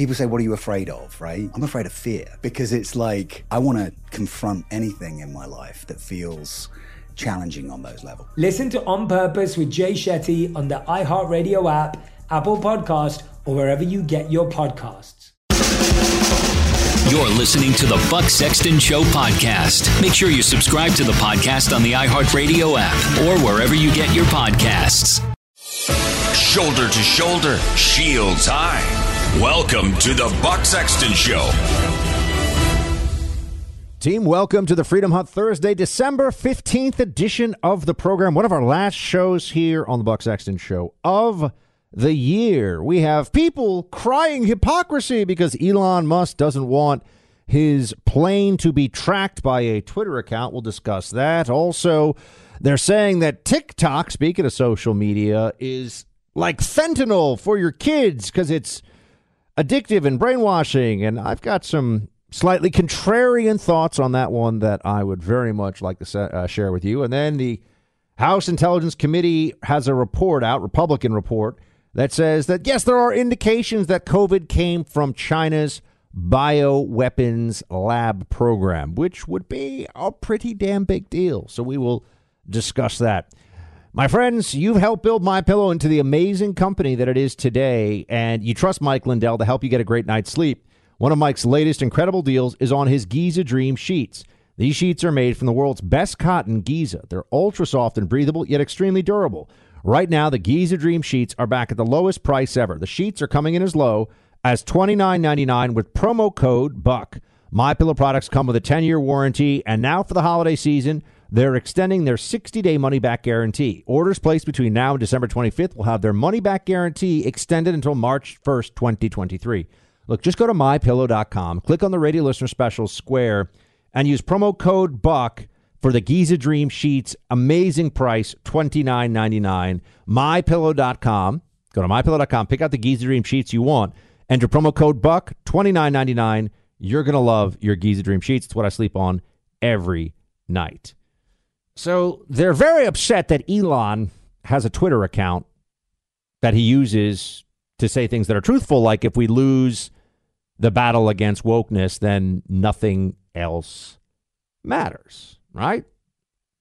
People say, What are you afraid of? Right? I'm afraid of fear because it's like I want to confront anything in my life that feels challenging on those levels. Listen to On Purpose with Jay Shetty on the iHeartRadio app, Apple Podcast, or wherever you get your podcasts. You're listening to the Buck Sexton Show podcast. Make sure you subscribe to the podcast on the iHeartRadio app or wherever you get your podcasts. Shoulder to shoulder, shields high. Welcome to the Buck Sexton Show. Team, welcome to the Freedom Hunt Thursday, December 15th edition of the program. One of our last shows here on the Buck Sexton Show of the year. We have people crying hypocrisy because Elon Musk doesn't want his plane to be tracked by a Twitter account. We'll discuss that. Also, they're saying that TikTok, speaking of social media, is like fentanyl for your kids because it's addictive and brainwashing. And I've got some slightly contrarian thoughts on that one that I would very much like to uh, share with you. And then the House Intelligence Committee has a report out, Republican report, that says that yes, there are indications that COVID came from China's bioweapons lab program, which would be a pretty damn big deal. So we will discuss that. My friends, you've helped build My Pillow into the amazing company that it is today, and you trust Mike Lindell to help you get a great night's sleep. One of Mike's latest incredible deals is on his Giza Dream sheets. These sheets are made from the world's best cotton, Giza. They're ultra soft and breathable, yet extremely durable. Right now, the Giza Dream sheets are back at the lowest price ever. The sheets are coming in as low as $29.99 with promo code BUCK. My Pillow products come with a 10-year warranty, and now for the holiday season, they're extending their 60-day money-back guarantee. Orders placed between now and December 25th will have their money-back guarantee extended until March 1st, 2023. Look, just go to mypillow.com, click on the radio listener special square, and use promo code BUCK for the Giza Dream Sheets. Amazing price, $29.99. MyPillow.com. Go to MyPillow.com, pick out the Giza Dream Sheets you want. Enter promo code BUCK, $29.99. You're going to love your Giza Dream Sheets. It's what I sleep on every night. So they're very upset that Elon has a Twitter account that he uses to say things that are truthful, like if we lose the battle against wokeness, then nothing else matters, right?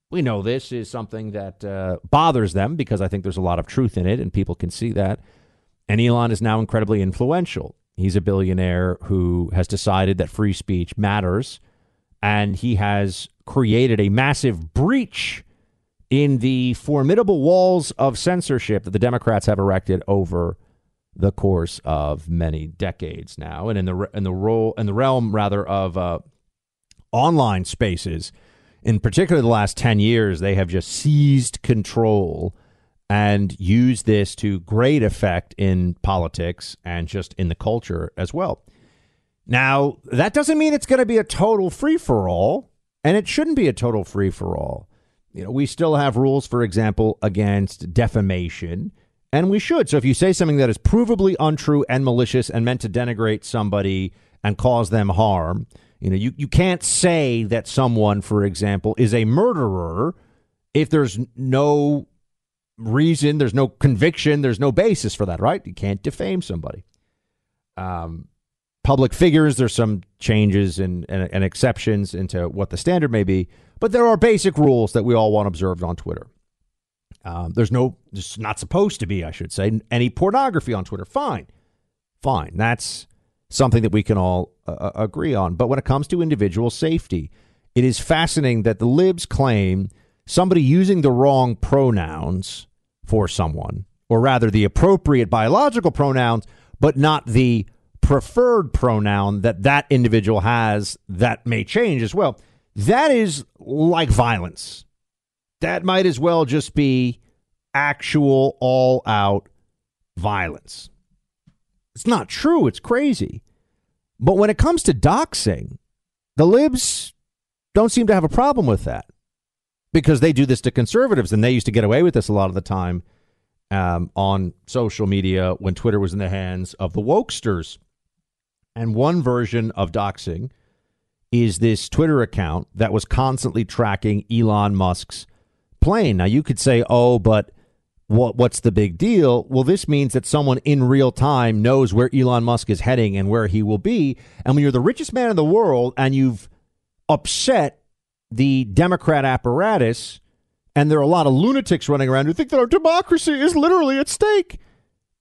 We know this is something that uh, bothers them because I think there's a lot of truth in it and people can see that. And Elon is now incredibly influential. He's a billionaire who has decided that free speech matters and he has created a massive breach in the formidable walls of censorship that the Democrats have erected over the course of many decades now, and in the in the role in the realm rather of uh, online spaces, in particular the last ten years, they have just seized control and use this to great effect in politics and just in the culture as well. Now, that doesn't mean it's going to be a total free for all, and it shouldn't be a total free for all. You know, we still have rules, for example, against defamation, and we should. So if you say something that is provably untrue and malicious and meant to denigrate somebody and cause them harm, you know, you, you can't say that someone, for example, is a murderer if there's no reason, there's no conviction, there's no basis for that, right? You can't defame somebody. Um, public figures, there's some changes and, and, and exceptions into what the standard may be, but there are basic rules that we all want observed on Twitter. Um, there's no, there's not supposed to be, I should say, any pornography on Twitter. Fine, fine. That's something that we can all uh, uh agree on. But when it comes to individual safety, it is fascinating that the libs claim somebody using the wrong pronouns for someone, or rather the appropriate biological pronouns, but not the preferred pronoun that that individual has that may change as well. That is like violence. That might as well just be actual all out violence. It's not true. It's crazy. But when it comes to doxing, the libs don't seem to have a problem with that because they do this to conservatives, and they used to get away with this a lot of the time um, on social media when Twitter was in the hands of the wokesters. And one version of doxing is this Twitter account that was constantly tracking Elon Musk's plane. Now you could say, "Oh, but what what's the big deal?" Well, this means that someone in real time knows where Elon Musk is heading and where he will be. And when you're the richest man in the world and you've upset the Democrat apparatus, and there are a lot of lunatics running around who think that our democracy is literally at stake.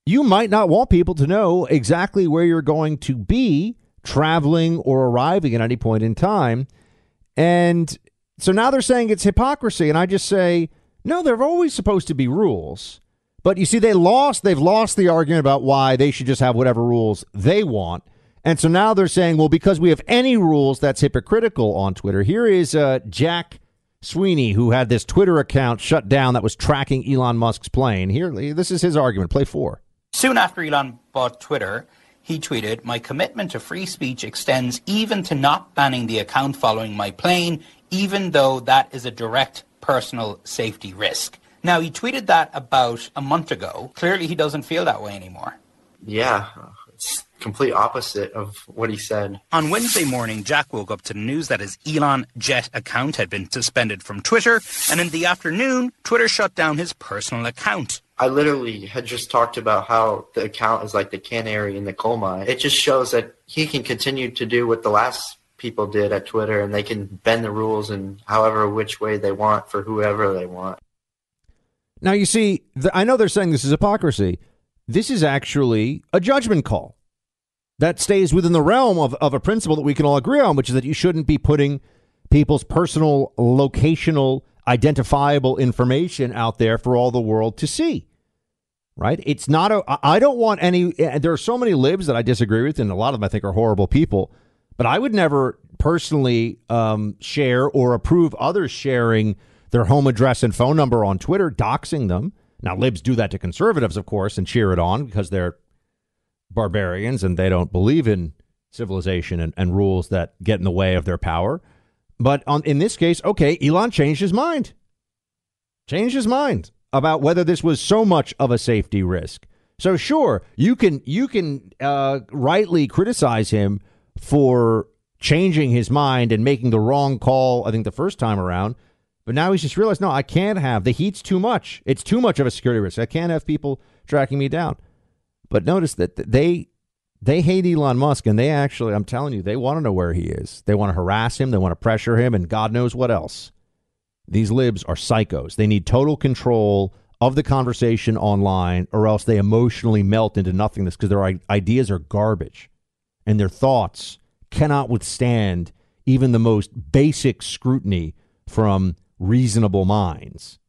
You might not want people to know exactly where you're going to be traveling or arriving at any point in time. And so now they're saying it's hypocrisy. And I just say, no, there are always supposed to be rules. But you see, they lost. They've lost the argument about why they should just have whatever rules they want. And so now they're saying, well, because we have any rules, that's hypocritical on Twitter. Here is uh, Jack Sweeney, who had this Twitter account shut down that was tracking Elon Musk's plane. Here, this is his argument. Play four. Soon after Elon bought Twitter, he tweeted, My commitment to free speech extends even to not banning the account following my plane, even though that is a direct personal safety risk. Now, he tweeted that about a month ago. Clearly, he doesn't feel that way anymore. Yeah, it's complete opposite of what he said. On Wednesday morning, Jack woke up to the news that his Elon Jet account had been suspended from Twitter, and in the afternoon, Twitter shut down his personal account. I literally had just talked about how the account is like the canary in the coal mine. It just shows that he can continue to do what the last people did at Twitter, and they can bend the rules in however which way they want for whoever they want. Now, you see, I know they're saying this is hypocrisy. This is actually a judgment call that stays within the realm of, of a principle that we can all agree on, which is that you shouldn't be putting people's personal, locational, identifiable information out there for all the world to see. Right? It's not a, I don't want any, there are so many libs that I disagree with, and a lot of them I think are horrible people, but I would never personally um, share or approve others sharing their home address and phone number on Twitter, doxing them. Now, libs do that to conservatives, of course, and cheer it on because they're barbarians and they don't believe in civilization and, and rules that get in the way of their power. But on, in this case, okay, Elon changed his mind. Changed his mind about whether this was so much of a safety risk. So sure, you can you can uh, rightly criticize him for changing his mind and making the wrong call. I think the first time around, but now he's just realized, no, I can't have the heat's too much. It's too much of a security risk. I can't have people tracking me down. But notice that they they hate Elon Musk, and they actually, I'm telling you, they want to know where he is. They want to harass him. They want to pressure him, and God knows what else. These libs are psychos. They need total control of the conversation online, or else they emotionally melt into nothingness because their ideas are garbage, and their thoughts cannot withstand even the most basic scrutiny from reasonable minds.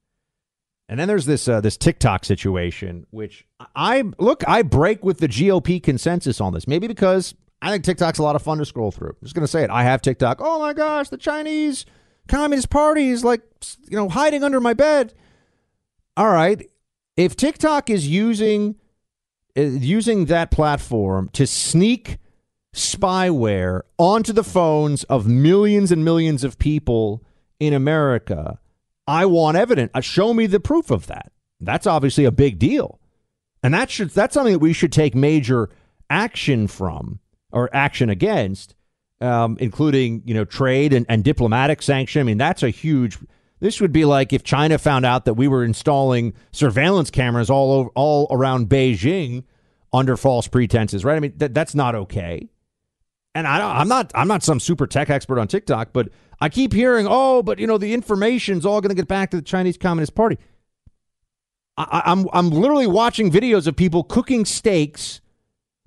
And then there's this uh, this TikTok situation, which I look I break with the GOP consensus on this. Maybe because I think TikTok's a lot of fun to scroll through. I'm just gonna say it. I have TikTok. Oh my gosh, the Chinese Communist Party is like you know hiding under my bed. All right, If TikTok is using uh, using that platform to sneak spyware onto the phones of millions and millions of people in America, I want evidence. Uh, show me the proof of that. That's obviously a big deal. And that should that's something that we should take major action from or action against, um, including you know trade and, and diplomatic sanction. I mean, that's a huge. This would be like if China found out that we were installing surveillance cameras all over all around Beijing under false pretenses, right? I mean, that that's not okay. And I, I'm not I'm not some super tech expert on TikTok, but I keep hearing, oh, but you know, the information's all going to get back to the Chinese Communist Party. I, I'm I'm literally watching videos of people cooking steaks,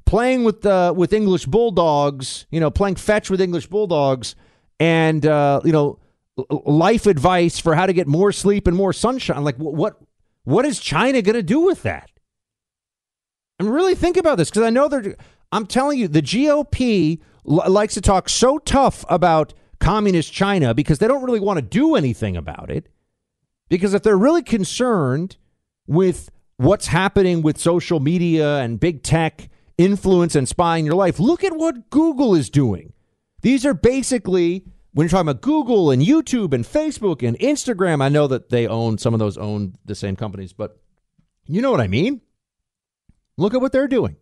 playing with uh, with English bulldogs, you know, playing fetch with English bulldogs, and uh, you know, life advice for how to get more sleep and more sunshine. Like what what is China going to do with that? And really think about this because I know they're. I'm telling you, the GOP l- likes to talk so tough about communist China because they don't really want to do anything about it. Because if they're really concerned with what's happening with social media and big tech influence and spying in your life. Look at what Google is doing. These are basically when you're talking about Google and YouTube and Facebook and Instagram. I know that they own some of those own the same companies, but you know what I mean? Look at what they're doing.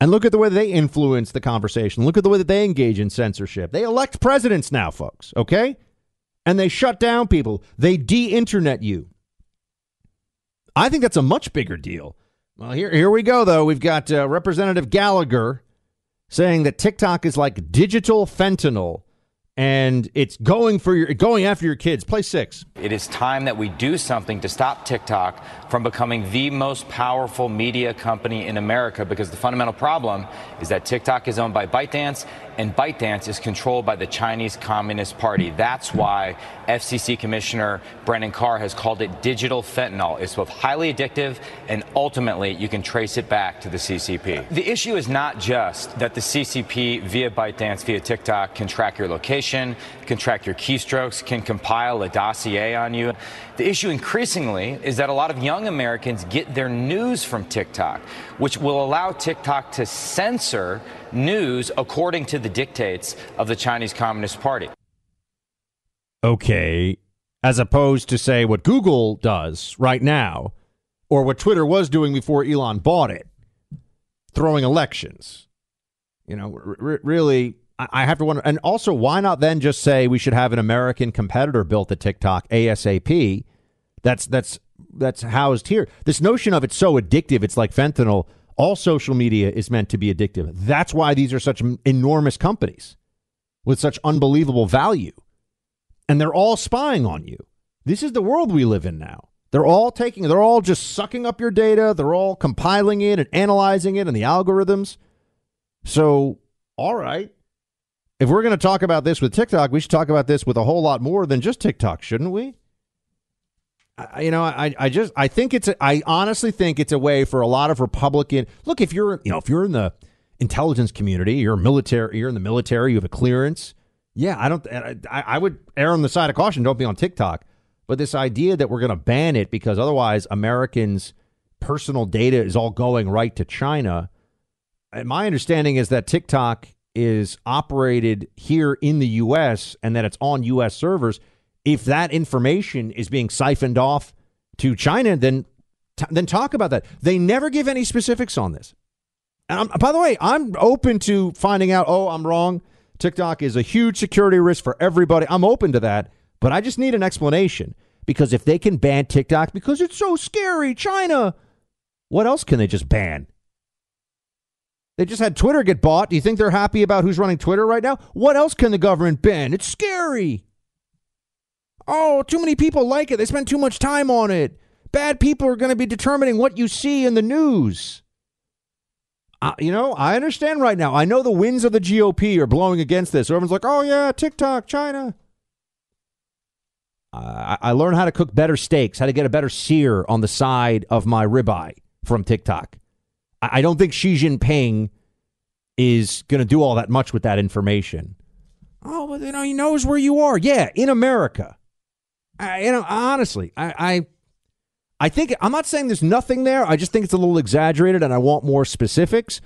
And look at the way they influence the conversation. Look at the way that they engage in censorship. They elect presidents now, folks, okay? And they shut down people. They de internet you. I think that's a much bigger deal. Well, here, here we go, though. We've got uh, Representative Gallagher saying that TikTok is like digital fentanyl and it's going for your going after your kids. Play six. It is time that we do something to stop TikTok from becoming the most powerful media company in America because the fundamental problem is that TikTok is owned by ByteDance and ByteDance is controlled by the Chinese Communist Party. That's why FCC Commissioner Brendan Carr has called it digital fentanyl. It's both highly addictive and ultimately you can trace it back to the CCP. The issue is not just that the CCP via ByteDance, via TikTok can track your location, can track your keystrokes, can compile a dossier on you. The issue increasingly is that a lot of young Americans get their news from TikTok, which will allow TikTok to censor news according to the dictates of the Chinese Communist Party. Okay. As opposed to, say, what Google does right now, or what Twitter was doing before Elon bought it, throwing elections. You know, r- really, I have to wonder. And also, why not then just say we should have an American competitor built to TikTok ASAP? That's that's that's housed here. This notion of it's so addictive, it's like fentanyl. All social media is meant to be addictive. That's why these are such enormous companies with such unbelievable value. And they're all spying on you. This is the world we live in now. They're all taking, they're all just sucking up your data. They're all compiling it and analyzing it and the algorithms. So, all right. If we're going to talk about this with TikTok, we should talk about this with a whole lot more than just TikTok, shouldn't we? I, you know, I, I just I think it's a, I honestly think it's a way for a lot of Republican. Look, if you're you know if you're in the intelligence community, you're military, you're in the military, you have a clearance. Yeah, I don't. I, I would err on the side of caution. Don't be on TikTok. But this idea that we're going to ban it because otherwise Americans' personal data is all going right to China. My understanding is that TikTok is operated here in the U.S. and that it's on U.S. servers if that information is being siphoned off to China, then t- then talk about that. They never give any specifics on this. I'm, by the way, I'm open to finding out. Oh, I'm wrong. TikTok is a huge security risk for everybody. I'm open to that, but I just need an explanation because if they can ban TikTok because it's so scary, China, what else can they just ban? They just had Twitter get bought. Do you think they're happy about who's running Twitter right now? What else can the government ban? It's scary. Oh, too many people like it. They spend too much time on it. Bad people are going to be determining what you see in the news. Uh, you know, I understand right now. I know the winds of the GOP are blowing against this. Everyone's like, oh, yeah, TikTok, China. Uh, I learned how to cook better steaks, how to get a better sear on the side of my ribeye from TikTok. I, don't think Xi Jinping is going to do all that much with that information. Oh, but you know, he knows where you are. Yeah, in America. I, you know, honestly, I, I, I think I'm not saying there's nothing there. I just think it's a little exaggerated, and I want more specifics.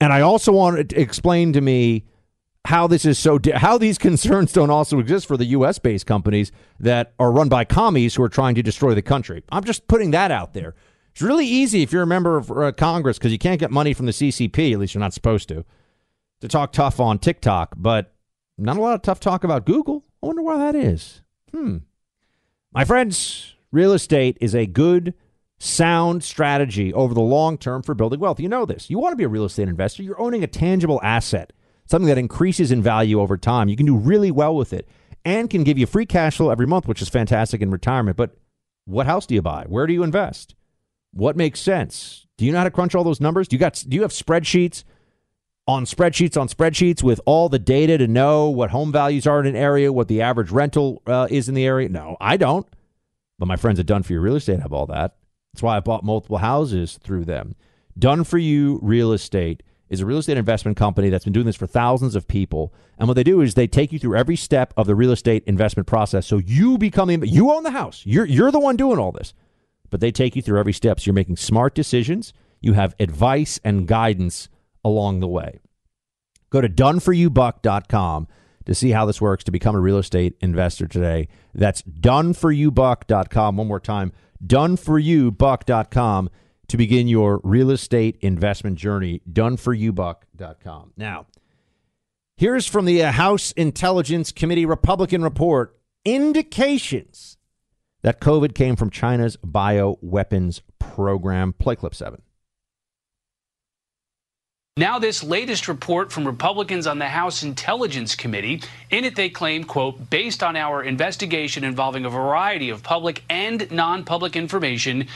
And I also want to explain to me how this is so di- how these concerns don't also exist for the U.S. based companies that are run by commies who are trying to destroy the country. I'm just putting that out there. It's really easy if you're a member of uh, Congress because you can't get money from the CCP. At least you're not supposed to to talk tough on TikTok, but not a lot of tough talk about Google. I wonder why that is. Hmm. My friends, real estate is a good, sound strategy over the long term for building wealth. You know this. You want to be a real estate investor. You're owning a tangible asset, something that increases in value over time. You can do really well with it and can give you free cash flow every month, which is fantastic in retirement. But what house do you buy? Where do you invest? What makes sense? Do you know how to crunch all those numbers? Do you got do you have spreadsheets on spreadsheets on spreadsheets with all the data to know what home values are in an area, what the average rental uh, is in the area? No, I don't. But my friends at Done For You Real Estate have all that. That's why I bought multiple houses through them. Done For You Real Estate is a real estate investment company that's been doing this for thousands of people. And what they do is they take you through every step of the real estate investment process. So you become you own the house. You're you're the one doing all this. But they take you through every step. So you're making smart decisions. You have advice and guidance along the way. Go to doneforyoubuck.com to see how this works to become a real estate investor today. That's doneforyoubuck.com. One more time, doneforyoubuck.com to begin your real estate investment journey. Doneforyoubuck.com. Now, here's from the House Intelligence Committee Republican report indications that COVID came from China's bioweapons program. Play clip seven. Now, this latest report from Republicans on the House Intelligence Committee. In it, they claim, quote, based on our investigation involving a variety of public and non public information,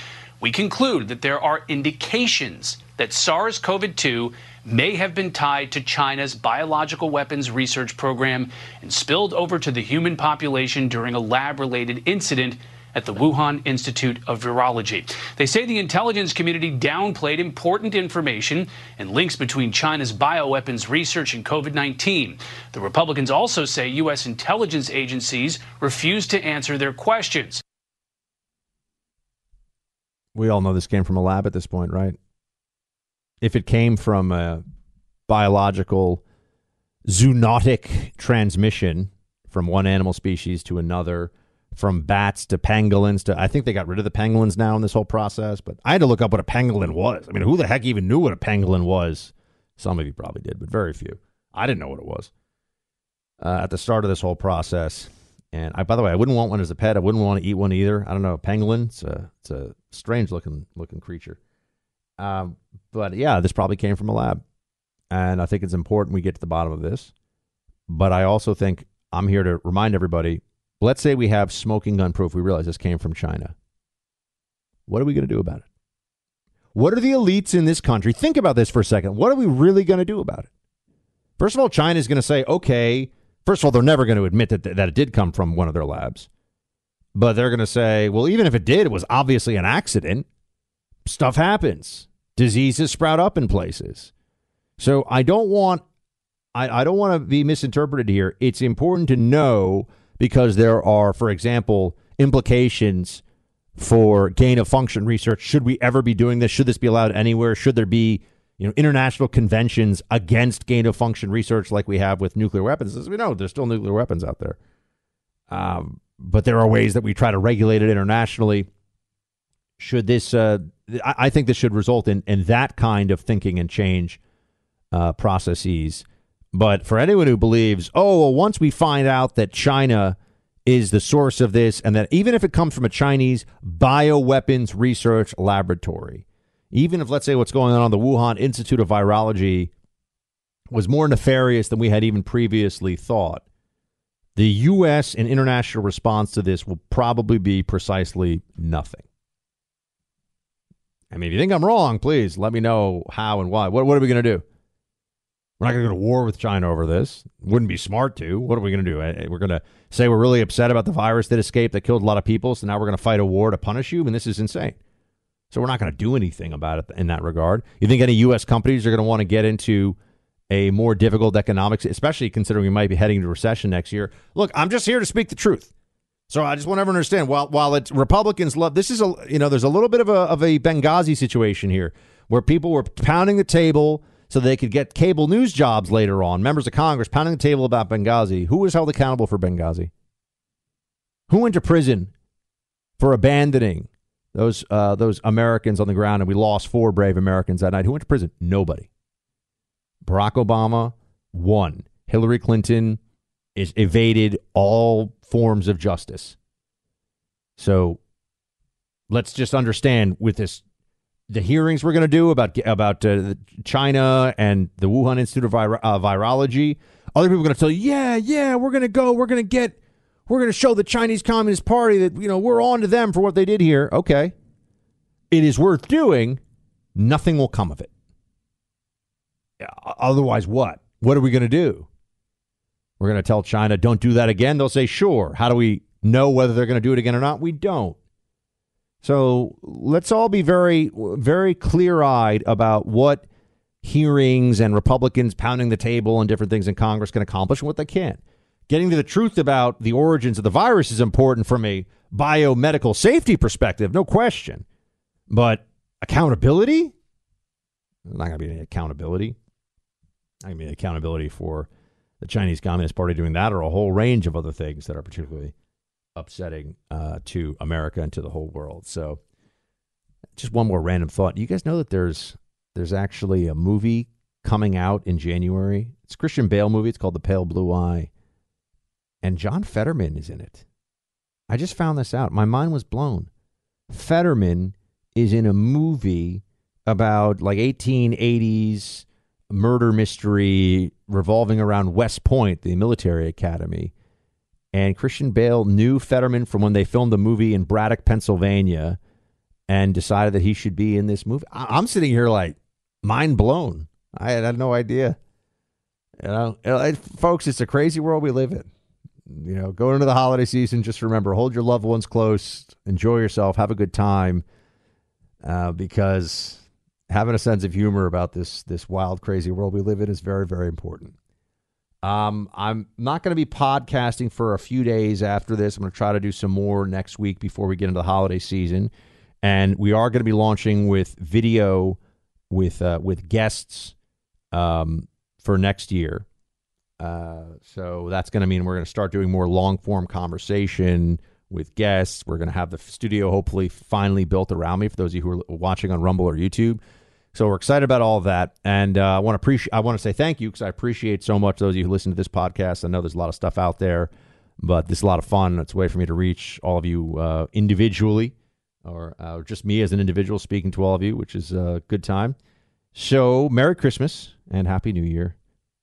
we conclude that there are indications that SARS CoV 2 may have been tied to China's biological weapons research program and spilled over to the human population during a lab related incident at the Wuhan Institute of Virology. They say the intelligence community downplayed important information and links between China's bioweapons research and COVID 19. The Republicans also say U.S. intelligence agencies refused to answer their questions. We all know this came from a lab at this point, right? If it came from a biological zoonotic transmission from one animal species to another, from bats to pangolins to I think they got rid of the pangolins now in this whole process, but I had to look up what a pangolin was. I mean, who the heck even knew what a pangolin was? Some of you probably did, but very few. I didn't know what it was uh, at the start of this whole process. And I, by the way, I wouldn't want one as a pet. I wouldn't want to eat one either. I don't know, a pangolin. It's a it's a strange looking looking creature. Um, but yeah, this probably came from a lab, and I think it's important we get to the bottom of this. But I also think I'm here to remind everybody Let's say we have smoking gun proof. We realize this came from China. What are we going to do about it? What are the elites in this country? Think about this for a second. What are we really going to do about it? First of all, China is going to say, okay, first of all, they're never going to admit that, that it did come from one of their labs. But they're going to say, well, even if it did, it was obviously an accident. Stuff happens. Diseases sprout up in places. So I don't want I, I don't want to be misinterpreted here. It's important to know because there are, for example, implications for gain of function research. Should we ever be doing this? Should this be allowed anywhere? Should there be you know international conventions against gain of function research like we have with nuclear weapons? As we know, there's still nuclear weapons out there, um, but there are ways that we try to regulate it internationally. Should this? Uh, I, think this should result in in that kind of thinking and change uh, processes. But for anyone who believes, oh, well, once we find out that China is the source of this, and that even if it comes from a Chinese bioweapons research laboratory, even if, let's say, what's going on on the Wuhan Institute of Virology was more nefarious than we had even previously thought, the U.S. and international response to this will probably be precisely nothing. I mean, if you think I'm wrong, please let me know how and why. What, what are we going to do? We're not going to go to war with China over this. Wouldn't be smart to. What are we going to do? Eh, we're going to say we're really upset about the virus that escaped that killed a lot of people. So now we're going to fight a war to punish you. I mean, this is insane. So we're not going to do anything about it in that regard. You think any U.S. companies are going to want to get into a more difficult economics, especially considering we might be heading into recession next year? Look, I'm just here to speak the truth. So I just want everyone to understand while while it's Republicans love this is a you know there's a little bit of a of a Benghazi situation here where people were pounding the table so they could get cable news jobs later on. Members of Congress pounding the table about Benghazi. Who was held accountable for Benghazi? Who went to prison for abandoning those uh, those Americans on the ground and we lost four brave Americans that night? Who went to prison? Nobody. Barack Obama won. Hillary Clinton is evaded all forms of justice. So let's just understand with this the hearings we're going to do about about uh, China and the Wuhan Institute of Vir- uh, Virology. Other people are going to tell you, yeah, yeah, we're going to go, we're going to get, we're going to show the Chinese Communist Party that you know we're on to them for what they did here. Okay, it is worth doing. Nothing will come of it. Otherwise, what? What are we going to do? We're going to tell China, don't do that again. They'll say, sure. How do we know whether they're going to do it again or not? We don't. So let's all be very, very clear eyed about what hearings and Republicans pounding the table and different things in Congress can accomplish and what they can't. Getting to the truth about the origins of the virus is important from a biomedical safety perspective, no question. But accountability? There's not going to be any accountability. To be accountability for the Chinese Communist Party doing that or a whole range of other things that are particularly upsetting uh, to America and to the whole world. So, just one more random thought. You guys know that there's there's actually a movie coming out in January. It's Christian Bale movie. It's called The Pale Blue Eye, and John Fetterman is in it. I just found this out. My mind was blown. Fetterman is in a movie about like 1880s murder mystery revolving around West Point, the military academy. And Christian Bale knew Fetterman from when they filmed the movie in Braddock, Pennsylvania, and decided that he should be in this movie. I- am sitting here like mind blown. I had, no idea. You know, it, folks, it's a crazy world we live in. You know, going into the holiday season, just remember hold your loved ones close, enjoy yourself, have a good time, uh, because having a sense of humor about this this wild, crazy world we live in is very, very important. Um, I'm not going to be podcasting for a few days after this. I'm going to try to do some more next week before we get into the holiday season, and we are going to be launching with video with uh, with guests um, for next year. Uh, so that's going to mean we're going to start doing more long form conversation with guests. We're going to have the studio hopefully finally built around me for those of you who are watching on Rumble or YouTube. So we're excited about all of that, and uh, I want to appreciate. I want to say thank you because I appreciate so much those of you who listen to this podcast. I know there's a lot of stuff out there, but this is a lot of fun. It's a way for me to reach all of you uh, individually, or uh, just me as an individual speaking to all of you, which is a good time. So Merry Christmas and Happy New Year.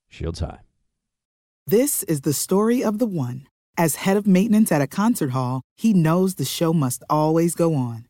Shields high. This is the story of the one. As head of maintenance at a concert hall, he knows the show must always go on.